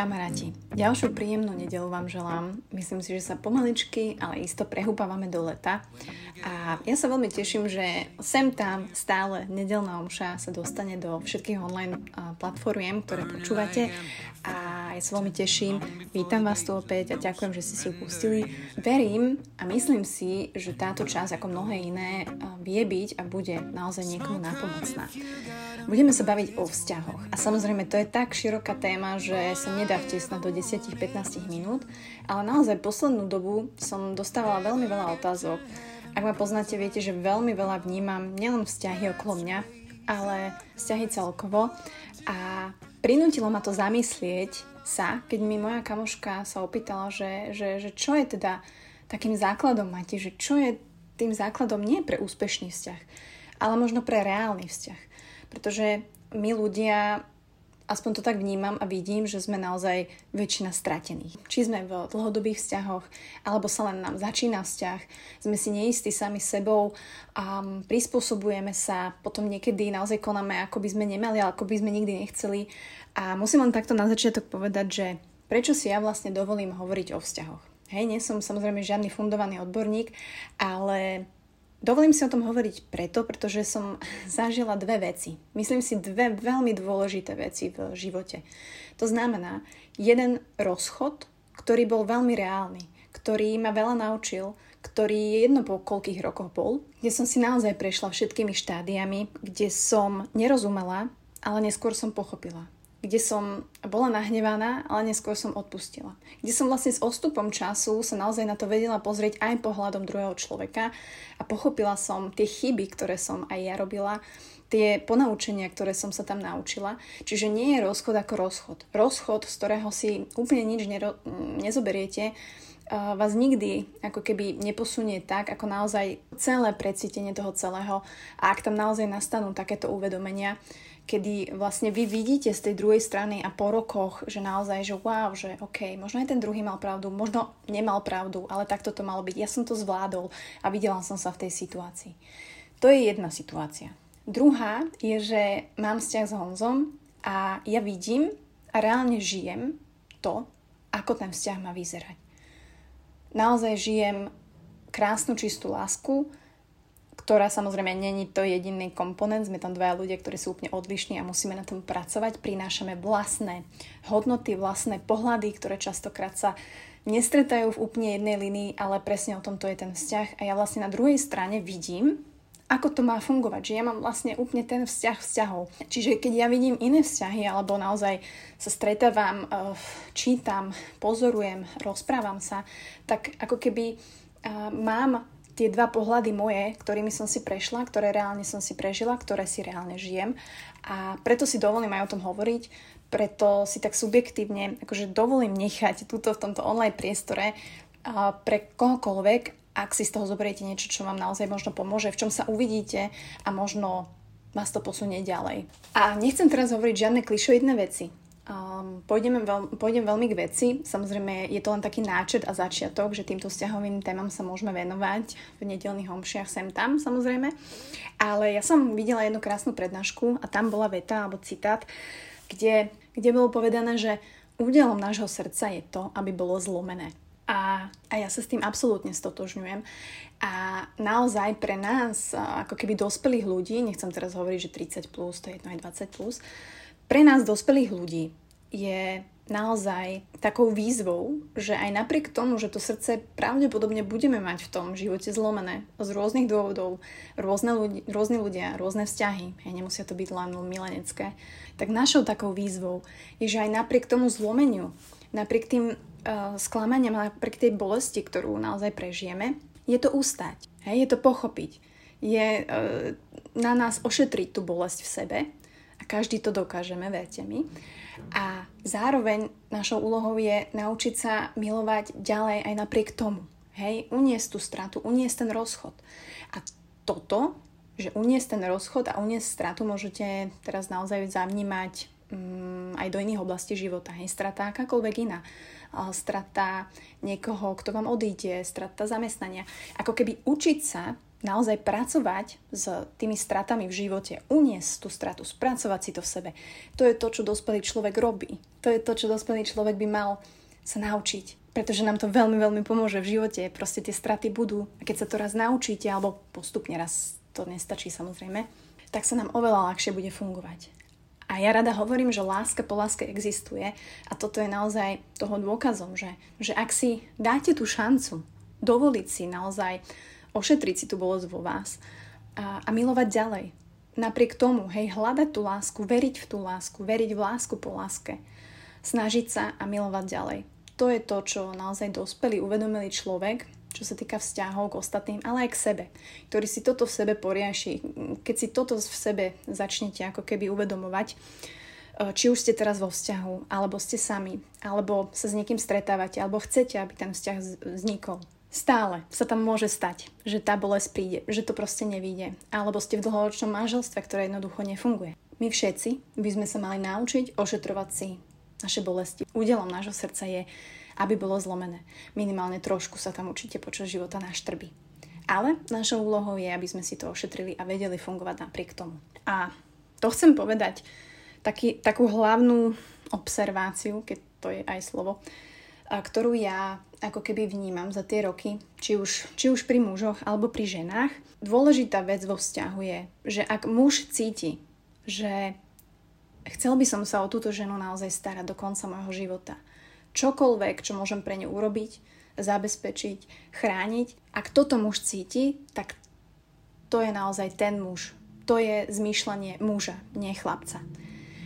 kamaráti, ďalšiu príjemnú nedelu vám želám. Myslím si, že sa pomaličky, ale isto prehúpavame do leta. A ja sa veľmi teším, že sem tam stále nedelná omša sa dostane do všetkých online platformiem, ktoré počúvate. A ja sa veľmi teším. Vítam vás tu opäť a ďakujem, že ste si ju pustili. Verím a myslím si, že táto časť, ako mnohé iné, vie byť a bude naozaj niekomu nápomocná. Budeme sa baviť o vzťahoch. A samozrejme, to je tak široká téma, že sa nedá vtesnať do 10-15 minút, ale naozaj poslednú dobu som dostávala veľmi veľa otázok. Ak ma poznáte, viete, že veľmi veľa vnímam nielen vzťahy okolo mňa, ale vzťahy celkovo. A prinútilo ma to zamyslieť sa, keď mi moja kamoška sa opýtala, že, že, že čo je teda takým základom, máte, že čo je tým základom nie pre úspešný vzťah, ale možno pre reálny vzťah. Pretože my ľudia, aspoň to tak vnímam a vidím, že sme naozaj väčšina stratených. Či sme v dlhodobých vzťahoch, alebo sa len nám začína vzťah, sme si neistí sami sebou a prispôsobujeme sa, potom niekedy naozaj konáme, ako by sme nemali, ako by sme nikdy nechceli. A musím len takto na začiatok povedať, že prečo si ja vlastne dovolím hovoriť o vzťahoch. Hej, nie som samozrejme žiadny fundovaný odborník, ale Dovolím si o tom hovoriť preto, pretože som zažila dve veci. Myslím si dve veľmi dôležité veci v živote. To znamená, jeden rozchod, ktorý bol veľmi reálny, ktorý ma veľa naučil, ktorý je jedno po koľkých rokoch bol, kde som si naozaj prešla všetkými štádiami, kde som nerozumela, ale neskôr som pochopila kde som bola nahnevaná, ale neskôr som odpustila. Kde som vlastne s odstupom času sa naozaj na to vedela pozrieť aj pohľadom druhého človeka a pochopila som tie chyby, ktoré som aj ja robila, tie ponaučenia, ktoré som sa tam naučila. Čiže nie je rozchod ako rozchod. Rozchod, z ktorého si úplne nič nero- nezoberiete, vás nikdy ako keby neposunie tak, ako naozaj celé precítenie toho celého a ak tam naozaj nastanú takéto uvedomenia, kedy vlastne vy vidíte z tej druhej strany a po rokoch, že naozaj, že wow, že OK, možno aj ten druhý mal pravdu, možno nemal pravdu, ale takto to malo byť. Ja som to zvládol a videla som sa v tej situácii. To je jedna situácia. Druhá je, že mám vzťah s Honzom a ja vidím a reálne žijem to, ako ten vzťah má vyzerať. Naozaj žijem krásnu, čistú lásku, ktorá samozrejme není to jediný komponent, sme tam dvaja ľudia, ktorí sú úplne odlišní a musíme na tom pracovať. Prinášame vlastné hodnoty, vlastné pohľady, ktoré častokrát sa nestretajú v úplne jednej linii, ale presne o tomto je ten vzťah. A ja vlastne na druhej strane vidím, ako to má fungovať, že ja mám vlastne úplne ten vzťah vzťahov. Čiže keď ja vidím iné vzťahy, alebo naozaj sa stretávam, eh, čítam, pozorujem, rozprávam sa, tak ako keby eh, mám tie dva pohľady moje, ktorými som si prešla, ktoré reálne som si prežila, ktoré si reálne žijem. A preto si dovolím aj o tom hovoriť, preto si tak subjektívne akože dovolím nechať túto v tomto online priestore a pre kohokoľvek, ak si z toho zoberiete niečo, čo vám naozaj možno pomôže, v čom sa uvidíte a možno vás to posunie ďalej. A nechcem teraz hovoriť žiadne klišoidné veci. Um, pôjdeme veľ, pôjdem veľmi k veci. Samozrejme, je to len taký náčet a začiatok, že týmto vzťahovým témam sa môžeme venovať v nedelných homšiach sem tam, samozrejme. Ale ja som videla jednu krásnu prednášku a tam bola veta alebo citát, kde, kde bolo povedané, že údelom nášho srdca je to, aby bolo zlomené. A, a ja sa s tým absolútne stotožňujem. A naozaj pre nás, ako keby dospelých ľudí, nechcem teraz hovoriť, že 30+, plus, to je jedno aj 20+, plus, pre nás dospelých ľudí je naozaj takou výzvou, že aj napriek tomu, že to srdce pravdepodobne budeme mať v tom živote zlomené z rôznych dôvodov, rôzne ľudí, rôzne ľudia, rôzne vzťahy, hej, nemusia to byť len milenecké, tak našou takou výzvou je, že aj napriek tomu zlomeniu, napriek tým sklamaniam, napriek tej bolesti, ktorú naozaj prežijeme, je to ustať, hej, je to pochopiť, je uh, na nás ošetriť tú bolesť v sebe a každý to dokážeme, verte mi. A zároveň našou úlohou je naučiť sa milovať ďalej aj napriek tomu. Hej, uniesť tú stratu, uniesť ten rozchod. A toto, že uniesť ten rozchod a uniesť stratu môžete teraz naozaj zavnímať um, aj do iných oblastí života. Hej, strata akákoľvek iná. Strata niekoho, kto vám odíde, strata zamestnania. Ako keby učiť sa naozaj pracovať s tými stratami v živote, uniesť tú stratu, spracovať si to v sebe. To je to, čo dospelý človek robí. To je to, čo dospelý človek by mal sa naučiť. Pretože nám to veľmi, veľmi pomôže v živote. Proste tie straty budú. A keď sa to raz naučíte, alebo postupne raz to nestačí samozrejme, tak sa nám oveľa ľahšie bude fungovať. A ja rada hovorím, že láska po láske existuje a toto je naozaj toho dôkazom, že, že ak si dáte tú šancu dovoliť si naozaj ošetriť si tú bolesť vo vás a, a milovať ďalej. Napriek tomu, hej, hľadať tú lásku, veriť v tú lásku, veriť v lásku po láske, snažiť sa a milovať ďalej. To je to, čo naozaj dospelý, uvedomilý človek, čo sa týka vzťahov k ostatným, ale aj k sebe, ktorý si toto v sebe poriaši. Keď si toto v sebe začnete ako keby uvedomovať, e, či už ste teraz vo vzťahu, alebo ste sami, alebo sa s niekým stretávate, alebo chcete, aby ten vzťah vznikol, Stále sa tam môže stať, že tá bolesť príde, že to proste nevíde. Alebo ste v dlhoročnom manželstve, ktoré jednoducho nefunguje. My všetci by sme sa mali naučiť ošetrovať si naše bolesti. Údelom nášho srdca je, aby bolo zlomené. Minimálne trošku sa tam určite počas života naštrby. Ale našou úlohou je, aby sme si to ošetrili a vedeli fungovať napriek tomu. A to chcem povedať, taký, takú hlavnú observáciu, keď to je aj slovo, ktorú ja ako keby vnímam za tie roky, či už, či už pri mužoch alebo pri ženách. Dôležitá vec vo vzťahu je, že ak muž cíti, že chcel by som sa o túto ženu naozaj starať do konca môjho života, čokoľvek, čo môžem pre ňu urobiť, zabezpečiť, chrániť, ak toto muž cíti, tak to je naozaj ten muž. To je zmýšľanie muža, nie chlapca.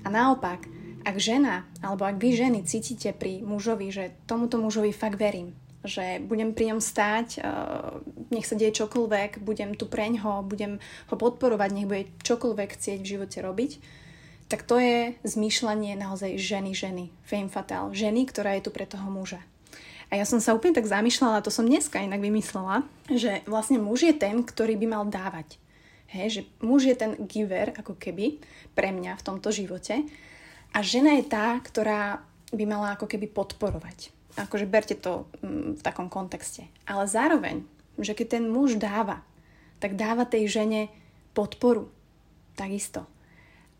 A naopak, ak žena, alebo ak vy ženy cítite pri mužovi, že tomuto mužovi fakt verím, že budem pri ňom stáť, uh, nech sa deje čokoľvek, budem tu preň ho, budem ho podporovať, nech bude čokoľvek chcieť v živote robiť, tak to je zmýšľanie naozaj ženy, ženy, fame fatal, ženy, ktorá je tu pre toho muža. A ja som sa úplne tak zamýšľala, to som dneska inak vymyslela, že vlastne muž je ten, ktorý by mal dávať. Hej, že muž je ten giver, ako keby, pre mňa v tomto živote a žena je tá, ktorá by mala ako keby podporovať. Akože berte to mm, v takom kontexte. Ale zároveň, že keď ten muž dáva, tak dáva tej žene podporu. Takisto.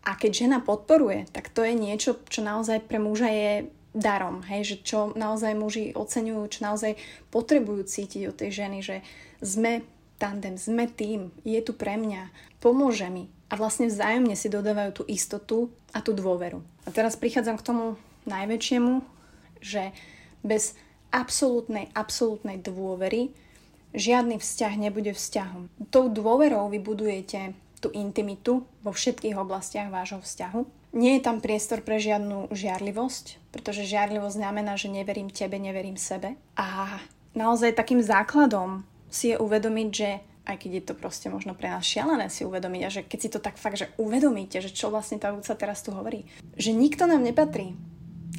A keď žena podporuje, tak to je niečo, čo naozaj pre muža je darom, hej, že čo naozaj muži oceňujú, čo naozaj potrebujú cítiť od tej ženy, že sme tandem, sme tým, je tu pre mňa, pomôže mi, a vlastne vzájomne si dodávajú tú istotu a tú dôveru. A teraz prichádzam k tomu najväčšiemu, že bez absolútnej, absolútnej dôvery žiadny vzťah nebude vzťahom. Tou dôverou vybudujete tú intimitu vo všetkých oblastiach vášho vzťahu. Nie je tam priestor pre žiadnu žiarlivosť, pretože žiarlivosť znamená, že neverím tebe, neverím sebe. A naozaj takým základom si je uvedomiť, že aj keď je to proste možno pre nás šialené si uvedomiť a že keď si to tak fakt, že uvedomíte, že čo vlastne tá sa teraz tu hovorí. Že nikto nám nepatrí.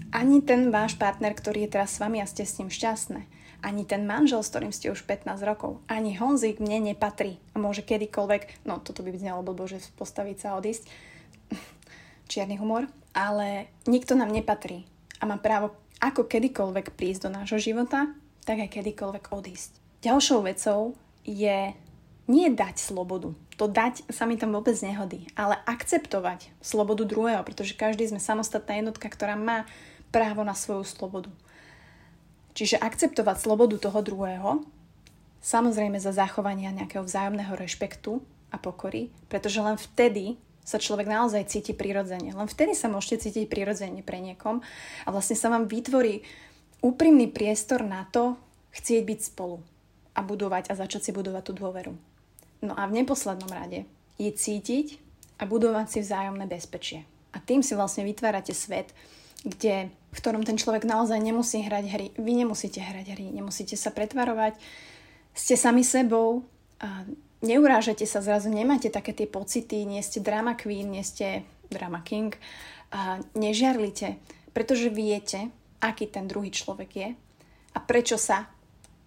Ani ten váš partner, ktorý je teraz s vami a ste s ním šťastné. Ani ten manžel, s ktorým ste už 15 rokov. Ani Honzik mne nepatrí. A môže kedykoľvek, no toto by znelo blbo, že postaviť sa a odísť. Čierny humor. Ale nikto nám nepatrí. A má právo ako kedykoľvek prísť do nášho života, tak aj kedykoľvek odísť. Ďalšou vecou je nie dať slobodu. To dať sa mi tam vôbec nehodí, ale akceptovať slobodu druhého, pretože každý sme samostatná jednotka, ktorá má právo na svoju slobodu. Čiže akceptovať slobodu toho druhého, samozrejme za zachovania nejakého vzájomného rešpektu a pokory, pretože len vtedy sa človek naozaj cíti prirodzene. Len vtedy sa môžete cítiť prirodzene pre niekom a vlastne sa vám vytvorí úprimný priestor na to chcieť byť spolu a budovať a začať si budovať tú dôveru. No a v neposlednom rade je cítiť a budovať si vzájomné bezpečie. A tým si vlastne vytvárate svet, kde, v ktorom ten človek naozaj nemusí hrať hry. Vy nemusíte hrať hry, nemusíte sa pretvarovať. Ste sami sebou, a neurážate sa zrazu, nemáte také tie pocity, nie ste drama queen, nie ste drama king, a nežiarlite, pretože viete, aký ten druhý človek je a prečo sa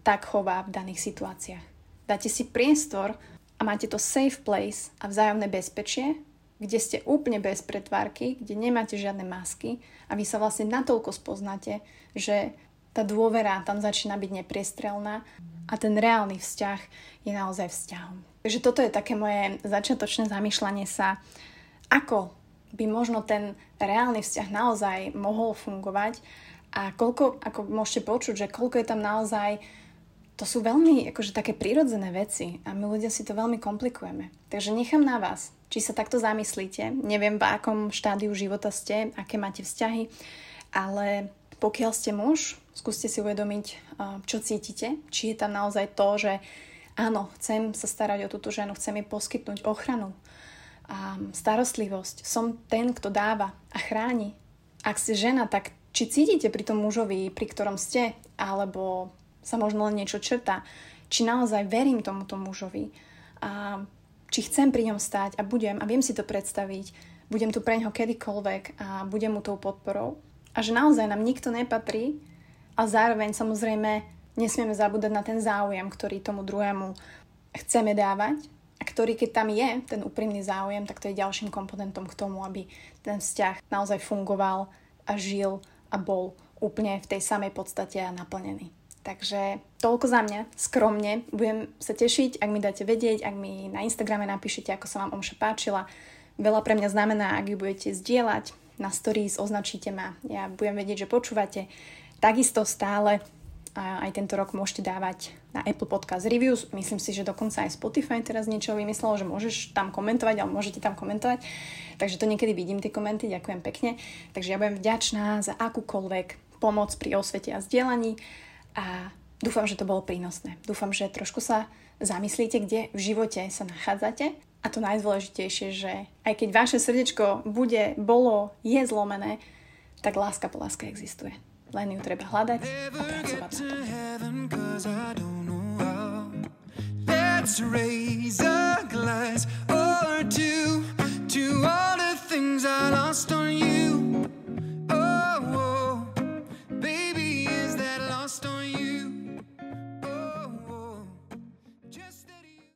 tak chová v daných situáciách. Dáte si priestor a máte to safe place a vzájomné bezpečie, kde ste úplne bez pretvárky, kde nemáte žiadne masky a vy sa vlastne natoľko spoznáte, že tá dôvera tam začína byť nepriestrelná a ten reálny vzťah je naozaj vzťahom. Takže toto je také moje začiatočné zamýšľanie sa, ako by možno ten reálny vzťah naozaj mohol fungovať a koľko, ako môžete počuť, že koľko je tam naozaj to sú veľmi akože také prírodzené veci a my ľudia si to veľmi komplikujeme. Takže nechám na vás, či sa takto zamyslíte. Neviem, v akom štádiu života ste, aké máte vzťahy, ale pokiaľ ste muž, skúste si uvedomiť, čo cítite. Či je tam naozaj to, že áno, chcem sa starať o túto ženu, chcem jej poskytnúť ochranu, a starostlivosť. Som ten, kto dáva a chráni. Ak ste žena, tak či cítite pri tom mužovi, pri ktorom ste, alebo sa možno len niečo črta, či naozaj verím tomuto mužovi a či chcem pri ňom stať a budem a viem si to predstaviť, budem tu pre ňoho kedykoľvek a budem mu tou podporou. A že naozaj nám nikto nepatrí a zároveň samozrejme nesmieme zabúdať na ten záujem, ktorý tomu druhému chceme dávať a ktorý keď tam je, ten úprimný záujem, tak to je ďalším komponentom k tomu, aby ten vzťah naozaj fungoval a žil a bol úplne v tej samej podstate a naplnený. Takže toľko za mňa, skromne. Budem sa tešiť, ak mi dáte vedieť, ak mi na Instagrame napíšete, ako sa vám omša páčila. Veľa pre mňa znamená, ak ju budete zdieľať na stories, označíte ma. Ja budem vedieť, že počúvate. Takisto stále a aj tento rok môžete dávať na Apple Podcast Reviews. Myslím si, že dokonca aj Spotify teraz niečo vymyslelo, že môžeš tam komentovať, ale môžete tam komentovať. Takže to niekedy vidím tie komenty, ďakujem pekne. Takže ja budem vďačná za akúkoľvek pomoc pri osvete a zdieľaní a Dúfam, že to bolo prínosné. Dúfam, že trošku sa zamyslíte, kde v živote sa nachádzate. A to najdôležitejšie, že aj keď vaše srdečko bude, bolo, je zlomené, tak láska po láske existuje. Len ju treba hľadať a pracovať na tom. to all the things I lost on you